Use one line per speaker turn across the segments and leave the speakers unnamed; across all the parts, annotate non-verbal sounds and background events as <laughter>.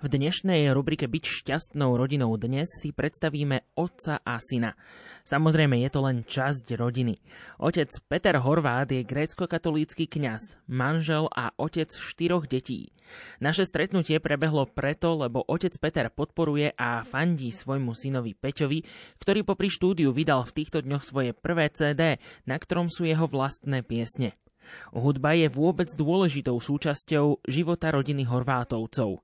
V dnešnej rubrike Byť šťastnou rodinou dnes si predstavíme otca a syna. Samozrejme je to len časť rodiny. Otec Peter Horvát je grécko-katolícky kňaz, manžel a otec štyroch detí. Naše stretnutie prebehlo preto, lebo otec Peter podporuje a fandí svojmu synovi Peťovi, ktorý popri štúdiu vydal v týchto dňoch svoje prvé CD, na ktorom sú jeho vlastné piesne. Hudba je vôbec dôležitou súčasťou života rodiny Horvátovcov.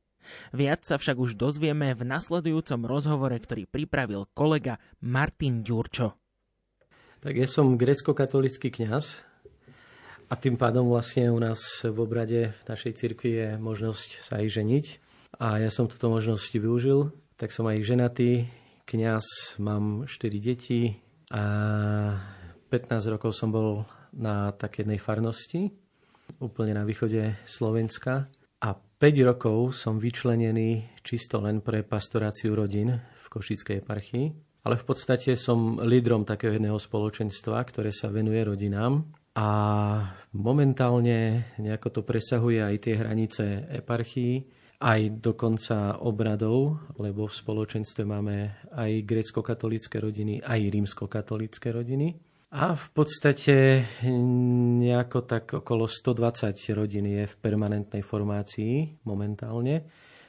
Viac sa však už dozvieme v nasledujúcom rozhovore, ktorý pripravil kolega Martin Ďurčo.
Tak ja som grecko-katolický kňaz a tým pádom vlastne u nás v obrade v našej cirkvi je možnosť sa aj ženiť. A ja som túto možnosť využil, tak som aj ženatý, kňaz, mám 4 deti a 15 rokov som bol na takej farnosti, úplne na východe Slovenska. A 5 rokov som vyčlenený čisto len pre pastoráciu rodín v Košickej eparchii. Ale v podstate som lídrom takého jedného spoločenstva, ktoré sa venuje rodinám. A momentálne nejako to presahuje aj tie hranice eparchii, aj dokonca obradov, lebo v spoločenstve máme aj grecko-katolické rodiny, aj rímsko-katolické rodiny. A v podstate nejako tak okolo 120 rodín je v permanentnej formácii momentálne,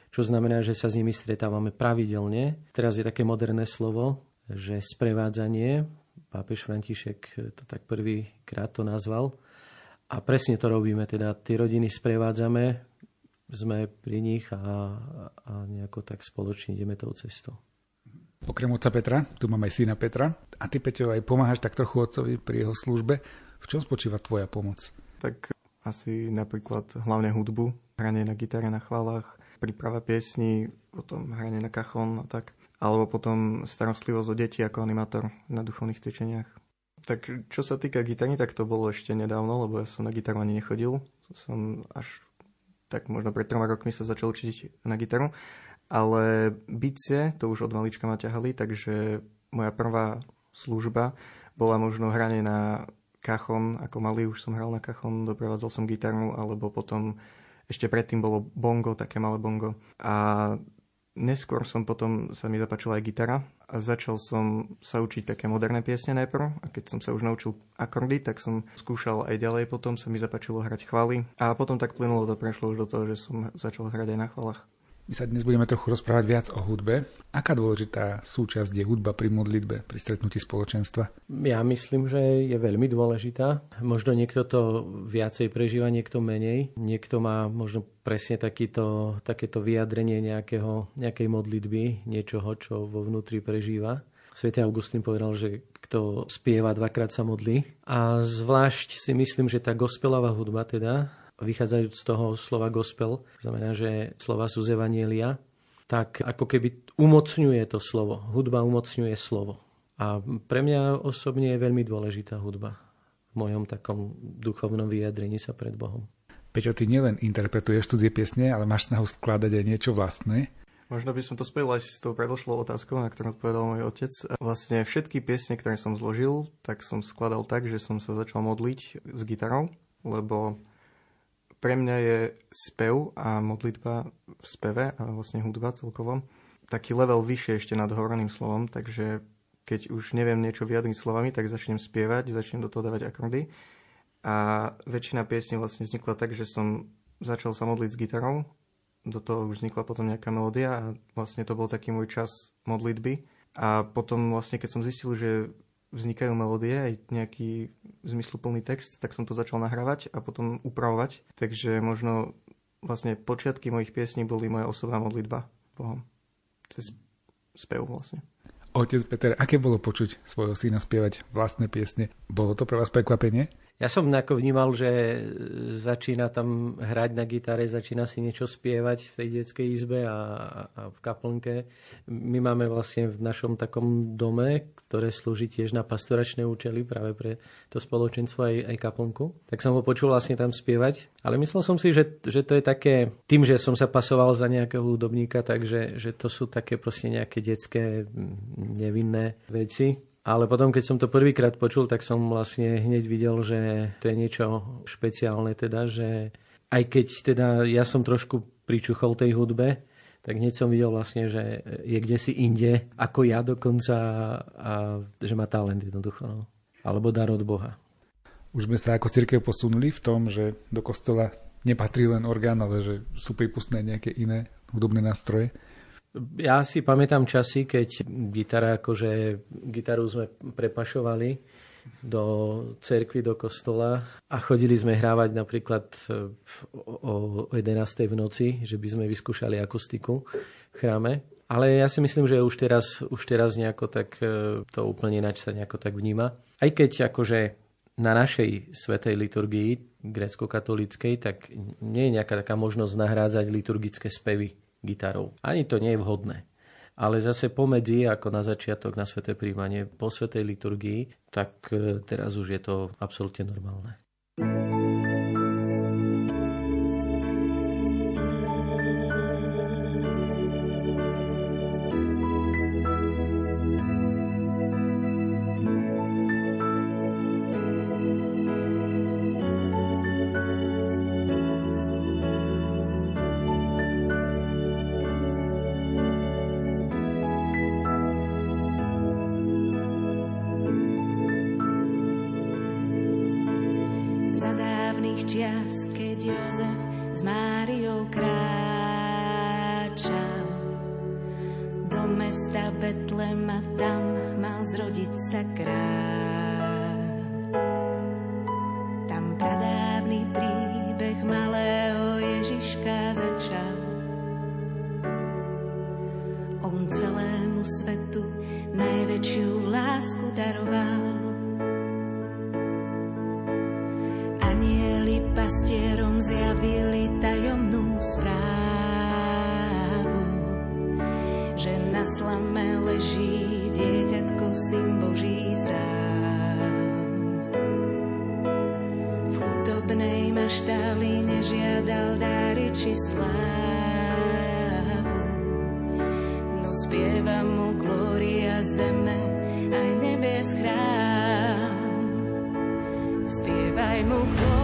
čo znamená, že sa s nimi stretávame pravidelne. Teraz je také moderné slovo, že sprevádzanie, pápež František to tak prvýkrát to nazval. A presne to robíme, teda tie rodiny sprevádzame, sme pri nich a, a nejako tak spoločne ideme tou cestou.
Okrem otca Petra, tu máme aj syna Petra. A ty, Peťo, aj pomáhaš tak trochu otcovi pri jeho službe. V čom spočíva tvoja pomoc?
Tak asi napríklad hlavne hudbu, hranie na gitare na chválach, príprava piesní, potom hranie na kachon a tak. Alebo potom starostlivosť o deti ako animátor na duchovných cvičeniach. Tak čo sa týka gitary, tak to bolo ešte nedávno, lebo ja som na gitaru ani nechodil. Som až tak možno pred troma rokmi sa začal učiť na gitaru. Ale bicie, to už od malička ma ťahali, takže moja prvá služba bola možno hranie na kachon, ako malý už som hral na kachon, doprevádzal som gitaru, alebo potom ešte predtým bolo bongo, také malé bongo. A neskôr som potom, sa mi zapáčila aj gitara a začal som sa učiť také moderné piesne najprv a keď som sa už naučil akordy, tak som skúšal aj ďalej potom, sa mi zapáčilo hrať chvály a potom tak plynulo to prešlo už do toho, že som začal hrať aj na chválach.
My sa dnes budeme trochu rozprávať viac o hudbe. Aká dôležitá súčasť je hudba pri modlitbe, pri stretnutí spoločenstva?
Ja myslím, že je veľmi dôležitá. Možno niekto to viacej prežíva, niekto menej. Niekto má možno presne takýto, takéto vyjadrenie nejakého, nejakej modlitby, niečoho, čo vo vnútri prežíva. Svetý Augustín povedal, že kto spieva, dvakrát sa modlí. A zvlášť si myslím, že tá gospelová hudba teda vychádzajúc z toho slova gospel, znamená, že slova sú z Evanielia, tak ako keby umocňuje to slovo. Hudba umocňuje slovo. A pre mňa osobne je veľmi dôležitá hudba v mojom takom duchovnom vyjadrení sa pred Bohom.
Peťo, ty nielen interpretuješ cudzie piesne, ale máš snahu skladať aj niečo vlastné.
Možno by som to spojil aj s tou predošlou otázkou, na ktorú odpovedal môj otec. Vlastne všetky piesne, ktoré som zložil, tak som skladal tak, že som sa začal modliť s gitarou, lebo pre mňa je spev a modlitba v speve a vlastne hudba celkovo taký level vyššie ešte nad hovorným slovom, takže keď už neviem niečo vyjadriť slovami, tak začnem spievať, začnem do toho dávať akordy. A väčšina piesní vlastne vznikla tak, že som začal sa modliť s gitarou, do toho už vznikla potom nejaká melódia a vlastne to bol taký môj čas modlitby. A potom vlastne, keď som zistil, že vznikajú melódie, aj nejaký zmysluplný text, tak som to začal nahrávať a potom upravovať. Takže možno vlastne počiatky mojich piesní boli moja osobná modlitba Bohom. Cez spev vlastne.
Otec Peter, aké bolo počuť svojho syna spievať vlastné piesne? Bolo to pre vás prekvapenie?
Ja som ako vnímal, že začína tam hrať na gitare, začína si niečo spievať v tej detskej izbe a, a v kaplnke. My máme vlastne v našom takom dome, ktoré slúži tiež na pastoračné účely práve pre to spoločenstvo aj, aj kaplnku. Tak som ho počul vlastne tam spievať. Ale myslel som si, že, že to je také, tým, že som sa pasoval za nejakého hudobníka, takže že to sú také proste nejaké detské nevinné veci
Ale potom, keď som to prvýkrát počul, tak som vlastne hneď videl, že to je niečo špeciálne, teda, že aj keď teda ja som trošku pričuchol tej hudbe, tak hneď som videl vlastne, že je kde si inde, ako ja dokonca, a že má talent jednoducho. No. Alebo dar od Boha.
Už sme sa ako církev posunuli v tom, že do kostola nepatrí len orgán, ale že sú pripustné nejaké iné hudobné nástroje.
Ja si pamätám časy, keď gitara, akože gitaru sme prepašovali do cerkvy, do kostola a chodili sme hrávať napríklad o 11. v noci, že by sme vyskúšali akustiku v chráme. Ale ja si myslím, že už teraz, už teraz nejako tak e, to úplne ináč sa nejako tak vníma. Aj keď akože na našej svetej liturgii grécko-katolíckej, tak nie je nejaká taká možnosť nahrádzať liturgické spevy gitarou. Ani to nie je vhodné. Ale zase pomedzi, ako na začiatok, na sveté príjmanie, po svetej liturgii, tak e, teraz už je to absolútne normálne.
čias, keď
Jozef s Máriou kráčal do mesta Betlema, tam mal zrodiť sa kráľ. slavili tajomnú správu, že na slame leží dieťatko, syn Boží sám. V chudobnej maštali nežiadal dáry či slávu, no spieva mu glória zeme aj nebies chrám. Spievaj mu glória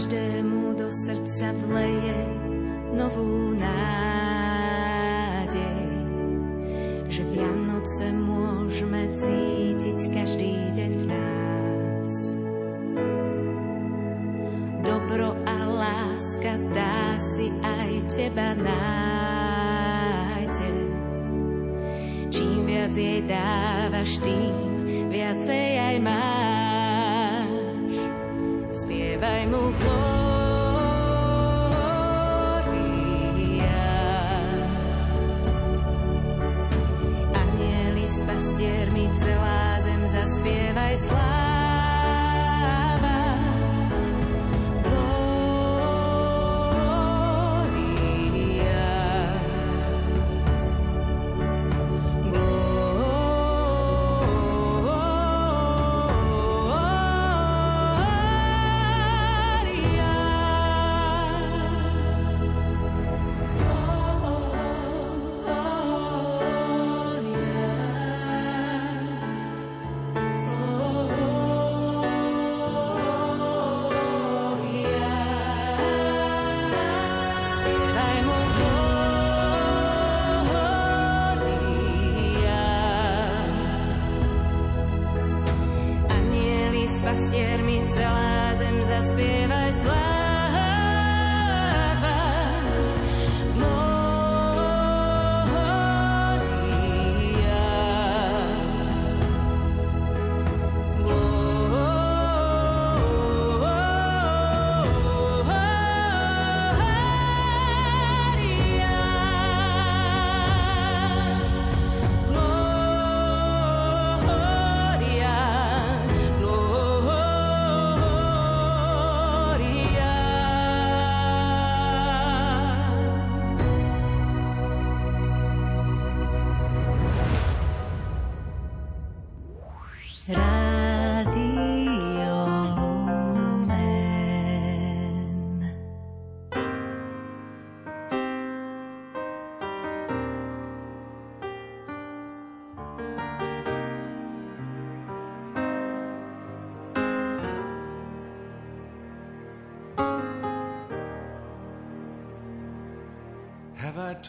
každému do srdca vleje novú nádej, že Vianoce môžeme cítiť.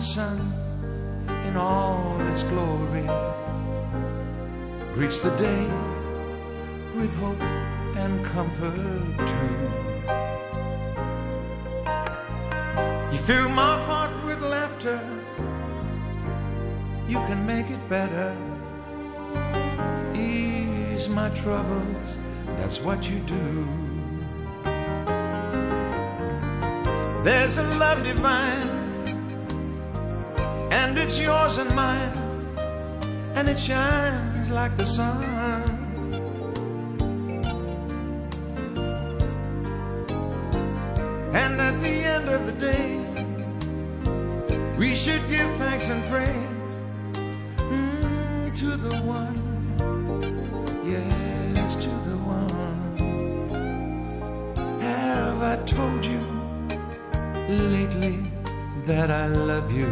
sun in all its glory greets the day with hope and comfort true. You fill my heart with laughter, you can make it better. Ease my troubles, that's what you do. There's a love divine, and it's yours and mine, and it shines like the sun. And at the end of the day, we should give thanks and pray mm, to the one, yes, to the one. Have I told you lately that I love you?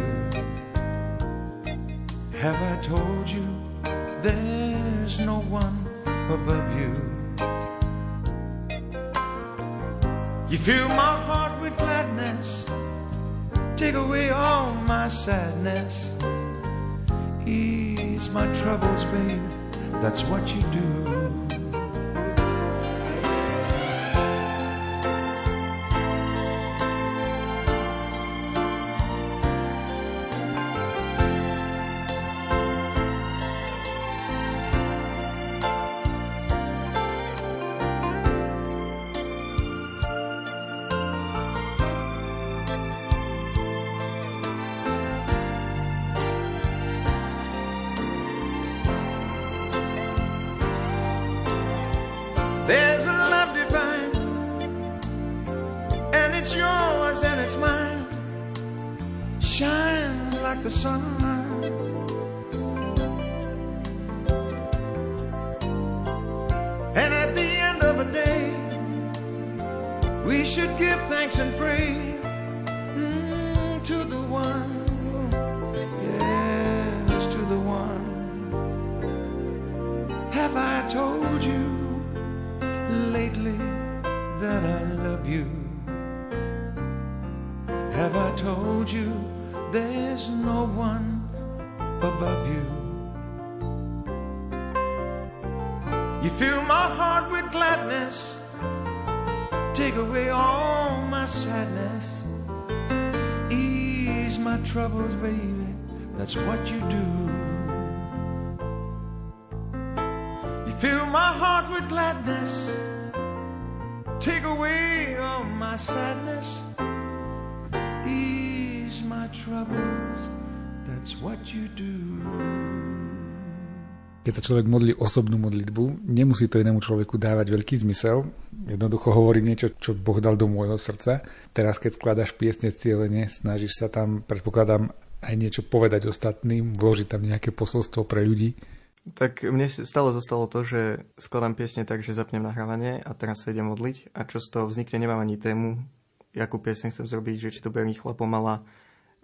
Have I told you there's no one above you? You fill my heart with gladness, take away all my sadness, ease my troubles, babe. That's what you do. The sun. Troubles, baby. That's what you do. You fill my heart with gladness, take away all my sadness, ease my troubles. That's what you do.
Keď sa človek modlí osobnú modlitbu, nemusí to inému človeku dávať veľký zmysel. Jednoducho hovorí niečo, čo Boh dal do môjho srdca. Teraz, keď skladaš piesne cieľene, snažíš sa tam, predpokladám, aj niečo povedať ostatným, vložiť tam nejaké posolstvo pre ľudí.
Tak mne stále zostalo to, že skladám piesne tak, že zapnem nahrávanie a teraz sa idem modliť a čo z toho vznikne, nemám ani tému, akú piesne chcem zrobiť, že či to bude rýchla, pomala,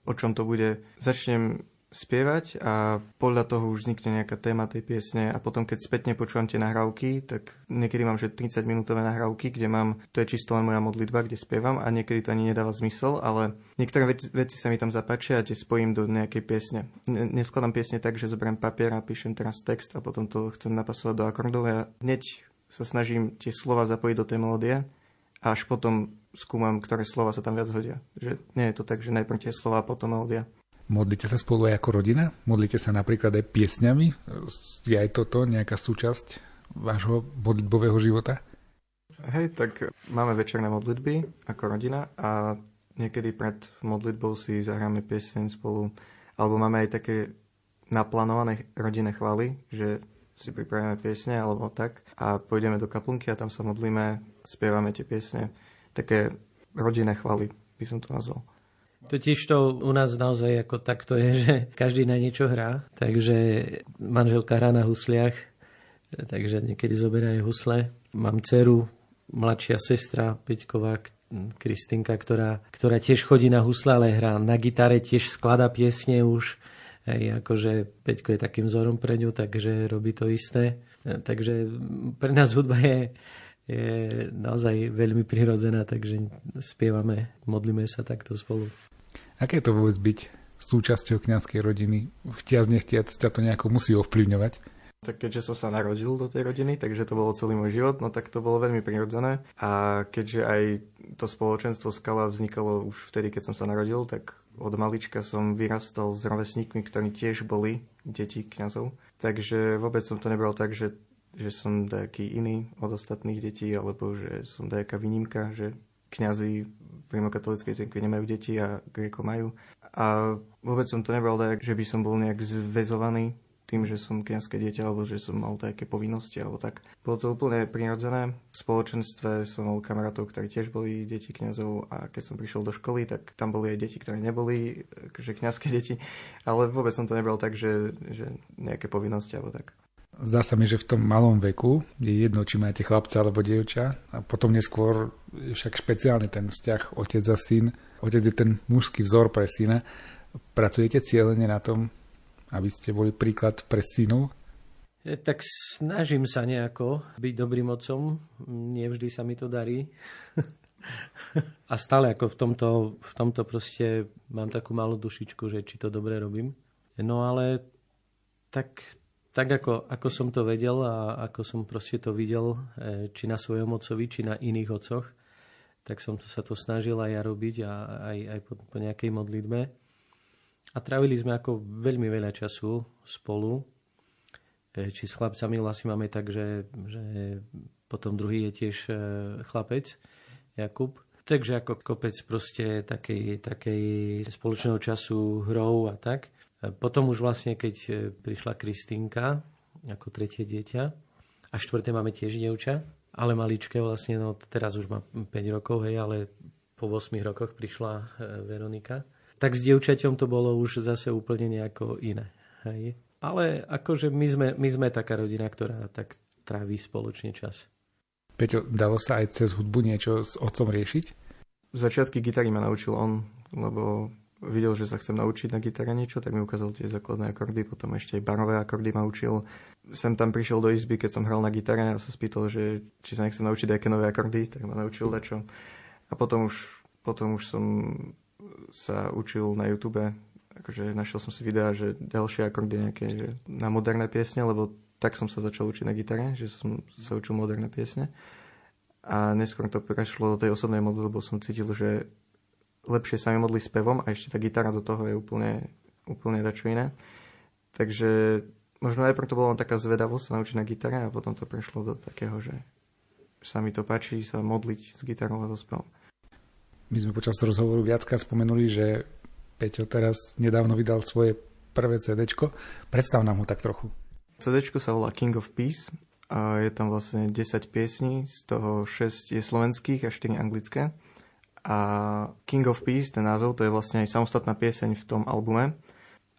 o čom to bude. Začnem spievať a podľa toho už vznikne nejaká téma tej piesne a potom keď spätne počúvam tie nahrávky, tak niekedy mám že 30 minútové nahrávky, kde mám, to je čisto len moja modlitba, kde spievam a niekedy to ani nedáva zmysel, ale niektoré veci, veci sa mi tam zapáčia a tie spojím do nejakej piesne. Neskladám piesne tak, že zoberiem papier a píšem teraz text a potom to chcem napasovať do akordov a hneď sa snažím tie slova zapojiť do tej melódie a až potom skúmam, ktoré slova sa tam viac hodia. Že nie je to tak, že najprv tie slova a potom melódia.
Modlíte sa spolu aj ako rodina? Modlíte sa napríklad aj piesňami? Je aj toto nejaká súčasť vášho modlitbového života?
Hej, tak máme večerné modlitby ako rodina a niekedy pred modlitbou si zahráme pieseň spolu, alebo máme aj také naplánované rodinné chvály, že si pripravíme piesne alebo tak a pôjdeme do kaplnky a tam sa modlíme, spievame tie piesne. Také rodinné chvály by som to nazval.
Totiž to u nás naozaj ako takto je, že každý na niečo hrá, takže manželka hrá na husliach, takže niekedy zoberajú husle. Mám dceru, mladšia sestra Peťková, Kristinka, ktorá, ktorá tiež chodí na husle, ale hrá na gitare, tiež skladá piesne už. Hej, akože Peťko je takým vzorom pre ňu, takže robí to isté. Takže pre nás hudba je, je naozaj veľmi prirodzená, takže spievame, modlíme sa takto spolu.
Aké je to vôbec byť súčasťou kňazskej rodiny? Chtiac nechtiac ťa to nejako musí ovplyvňovať?
Tak keďže som sa narodil do tej rodiny, takže to bolo celý môj život, no tak to bolo veľmi prirodzené. A keďže aj to spoločenstvo Skala vznikalo už vtedy, keď som sa narodil, tak od malička som vyrastal s rovesníkmi, ktorí tiež boli deti kňazov. Takže vôbec som to nebral tak, že, že som nejaký iný od ostatných detí, alebo že som nejaká výnimka, že kňazi rimokatolíckej cirkvi nemajú deti a Greko majú. A vôbec som to nebral tak, že by som bol nejak zväzovaný tým, že som kniazské dieťa, alebo že som mal také povinnosti, alebo tak. Bolo to úplne prirodzené. V spoločenstve som mal kamarátov, ktorí tiež boli deti kňazov a keď som prišiel do školy, tak tam boli aj deti, ktoré neboli že kniazské deti, ale vôbec som to nebral tak, že, že nejaké povinnosti alebo tak.
Zdá sa mi, že v tom malom veku je jedno, či máte chlapca alebo dievča a potom neskôr je však špeciálny ten vzťah otec a syn. Otec je ten mužský vzor pre syna. Pracujete cieľene na tom, aby ste boli príklad pre synu?
E, tak snažím sa nejako byť dobrým otcom. Nevždy sa mi to darí. <laughs> A stále ako v tomto, v tomto proste mám takú malú dušičku, že či to dobre robím. No ale tak, tak ako, ako som to vedel a ako som proste to videl, e, či na svojom ocovi, či na iných ococh, tak som to, sa to snažil aj ja robiť a aj, aj po, po nejakej modlitbe. A trávili sme ako veľmi veľa času spolu. E, či s chlapcami vlastne máme tak, že, že potom druhý je tiež e, chlapec, Jakub. Takže ako kopec proste takej, takej spoločného času hrou a tak. E, potom už vlastne, keď prišla Kristýnka ako tretie dieťa a štvrté máme tiež dievča, ale maličké vlastne, no teraz už má 5 rokov, hej, ale po 8 rokoch prišla Veronika tak s dievčaťom to bolo už zase úplne nejako iné. Hej. Ale akože my sme, my sme taká rodina, ktorá tak tráví spoločne čas.
Peťo, dalo sa aj cez hudbu niečo s otcom riešiť?
Začiatky gitary ma naučil on, lebo videl, že sa chcem naučiť na gitare niečo, tak mi ukázal tie základné akordy, potom ešte aj barové akordy ma učil. Sem tam prišiel do izby, keď som hral na gitare a sa spýtal, že či sa nechcem naučiť nejaké nové akordy, tak ma naučil dačo. A potom už, potom už som sa učil na YouTube, akože našiel som si videá, že ďalšie akordy nejaké, že na moderné piesne, lebo tak som sa začal učiť na gitare, že som sa učil moderné piesne. A neskôr to prešlo do tej osobnej modly, lebo som cítil, že lepšie sa mi modli s pevom a ešte tá gitara do toho je úplne, úplne dačo iné. Takže možno najprv to bola taká zvedavosť sa naučiť na gitare a potom to prešlo do takého, že sa mi to páči sa modliť s gitarou a so spevom.
My sme počas rozhovoru viackrát spomenuli, že Peťo teraz nedávno vydal svoje prvé CD. Predstav nám ho tak trochu.
CD sa volá King of Peace a je tam vlastne 10 piesní, z toho 6 je slovenských a 4 anglické. A King of Peace, ten názov, to je vlastne aj samostatná pieseň v tom albume.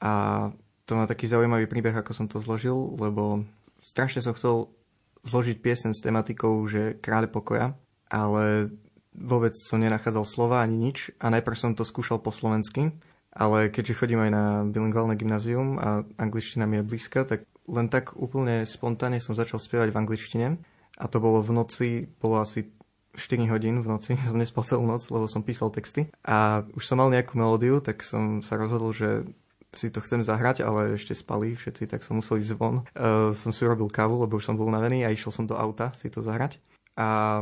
A to má taký zaujímavý príbeh, ako som to zložil, lebo strašne som chcel zložiť piesen s tematikou, že kráľ pokoja, ale vôbec som nenachádzal slova ani nič a najprv som to skúšal po slovensky, ale keďže chodím aj na bilingválne gymnázium a angličtina mi je blízka, tak len tak úplne spontánne som začal spievať v angličtine a to bolo v noci, bolo asi 4 hodín v noci, <laughs> som nespal celú noc, lebo som písal texty a už som mal nejakú melódiu, tak som sa rozhodol, že si to chcem zahrať, ale ešte spali všetci, tak som musel ísť von. Uh, som si urobil kávu, lebo už som bol unavený a išiel som do auta si to zahrať. A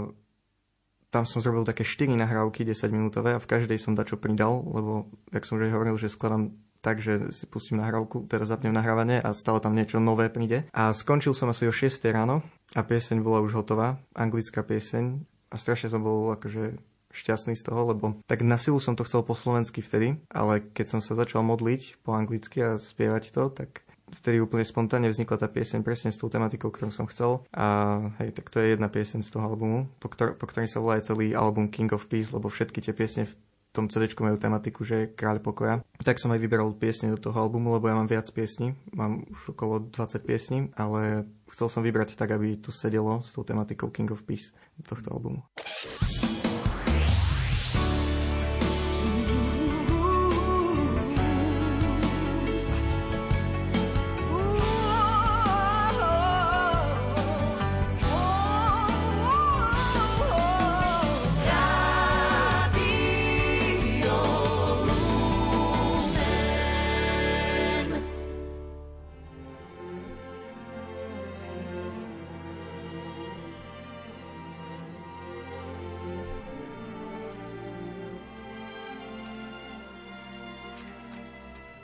tam som zrobil také 4 nahrávky 10 minútové a v každej som dačo pridal, lebo, jak som už hovoril, že skladám tak, že si pustím nahrávku, teraz zapnem nahrávanie a stále tam niečo nové príde. A skončil som asi o 6 ráno a pieseň bola už hotová, anglická pieseň a strašne som bol akože šťastný z toho, lebo tak na silu som to chcel po slovensky vtedy, ale keď som sa začal modliť po anglicky a spievať to, tak vtedy úplne spontánne vznikla tá pieseň presne s tou tematikou, ktorú som chcel. A hej, tak to je jedna pieseň z toho albumu, po, ktor- po ktorej sa volá aj celý album King of Peace, lebo všetky tie piesne v
tom CD majú tematiku, že je kráľ pokoja. Tak som aj vyberal piesne do toho albumu, lebo ja mám viac piesní, mám už okolo 20 piesní, ale chcel som vybrať tak, aby to sedelo s tou tematikou King of Peace tohto albumu.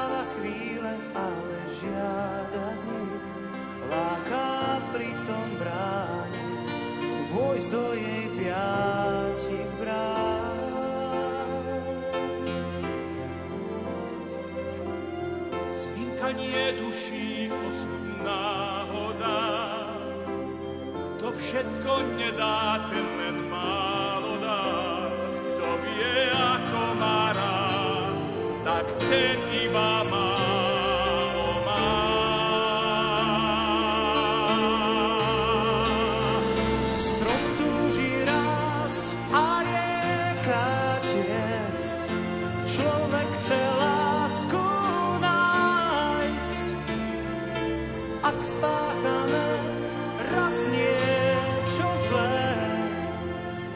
rozdáva chvíle, ale žiada dní, láká pritom bráni, vojsť do jej piatich brán.
Zmínkanie duší osud náhoda, to všetko nedá ten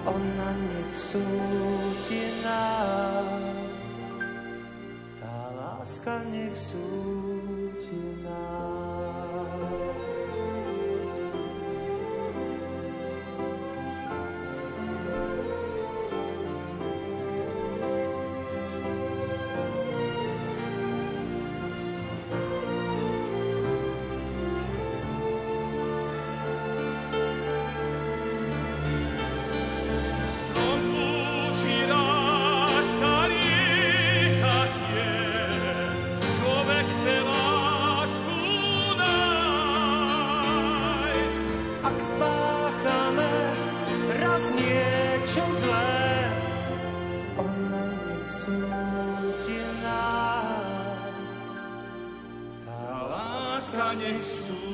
ona nech súdi nás láska nech súti ak spáchame raz niečo zlé, on len nech súdi nás. Tá láska nech súdi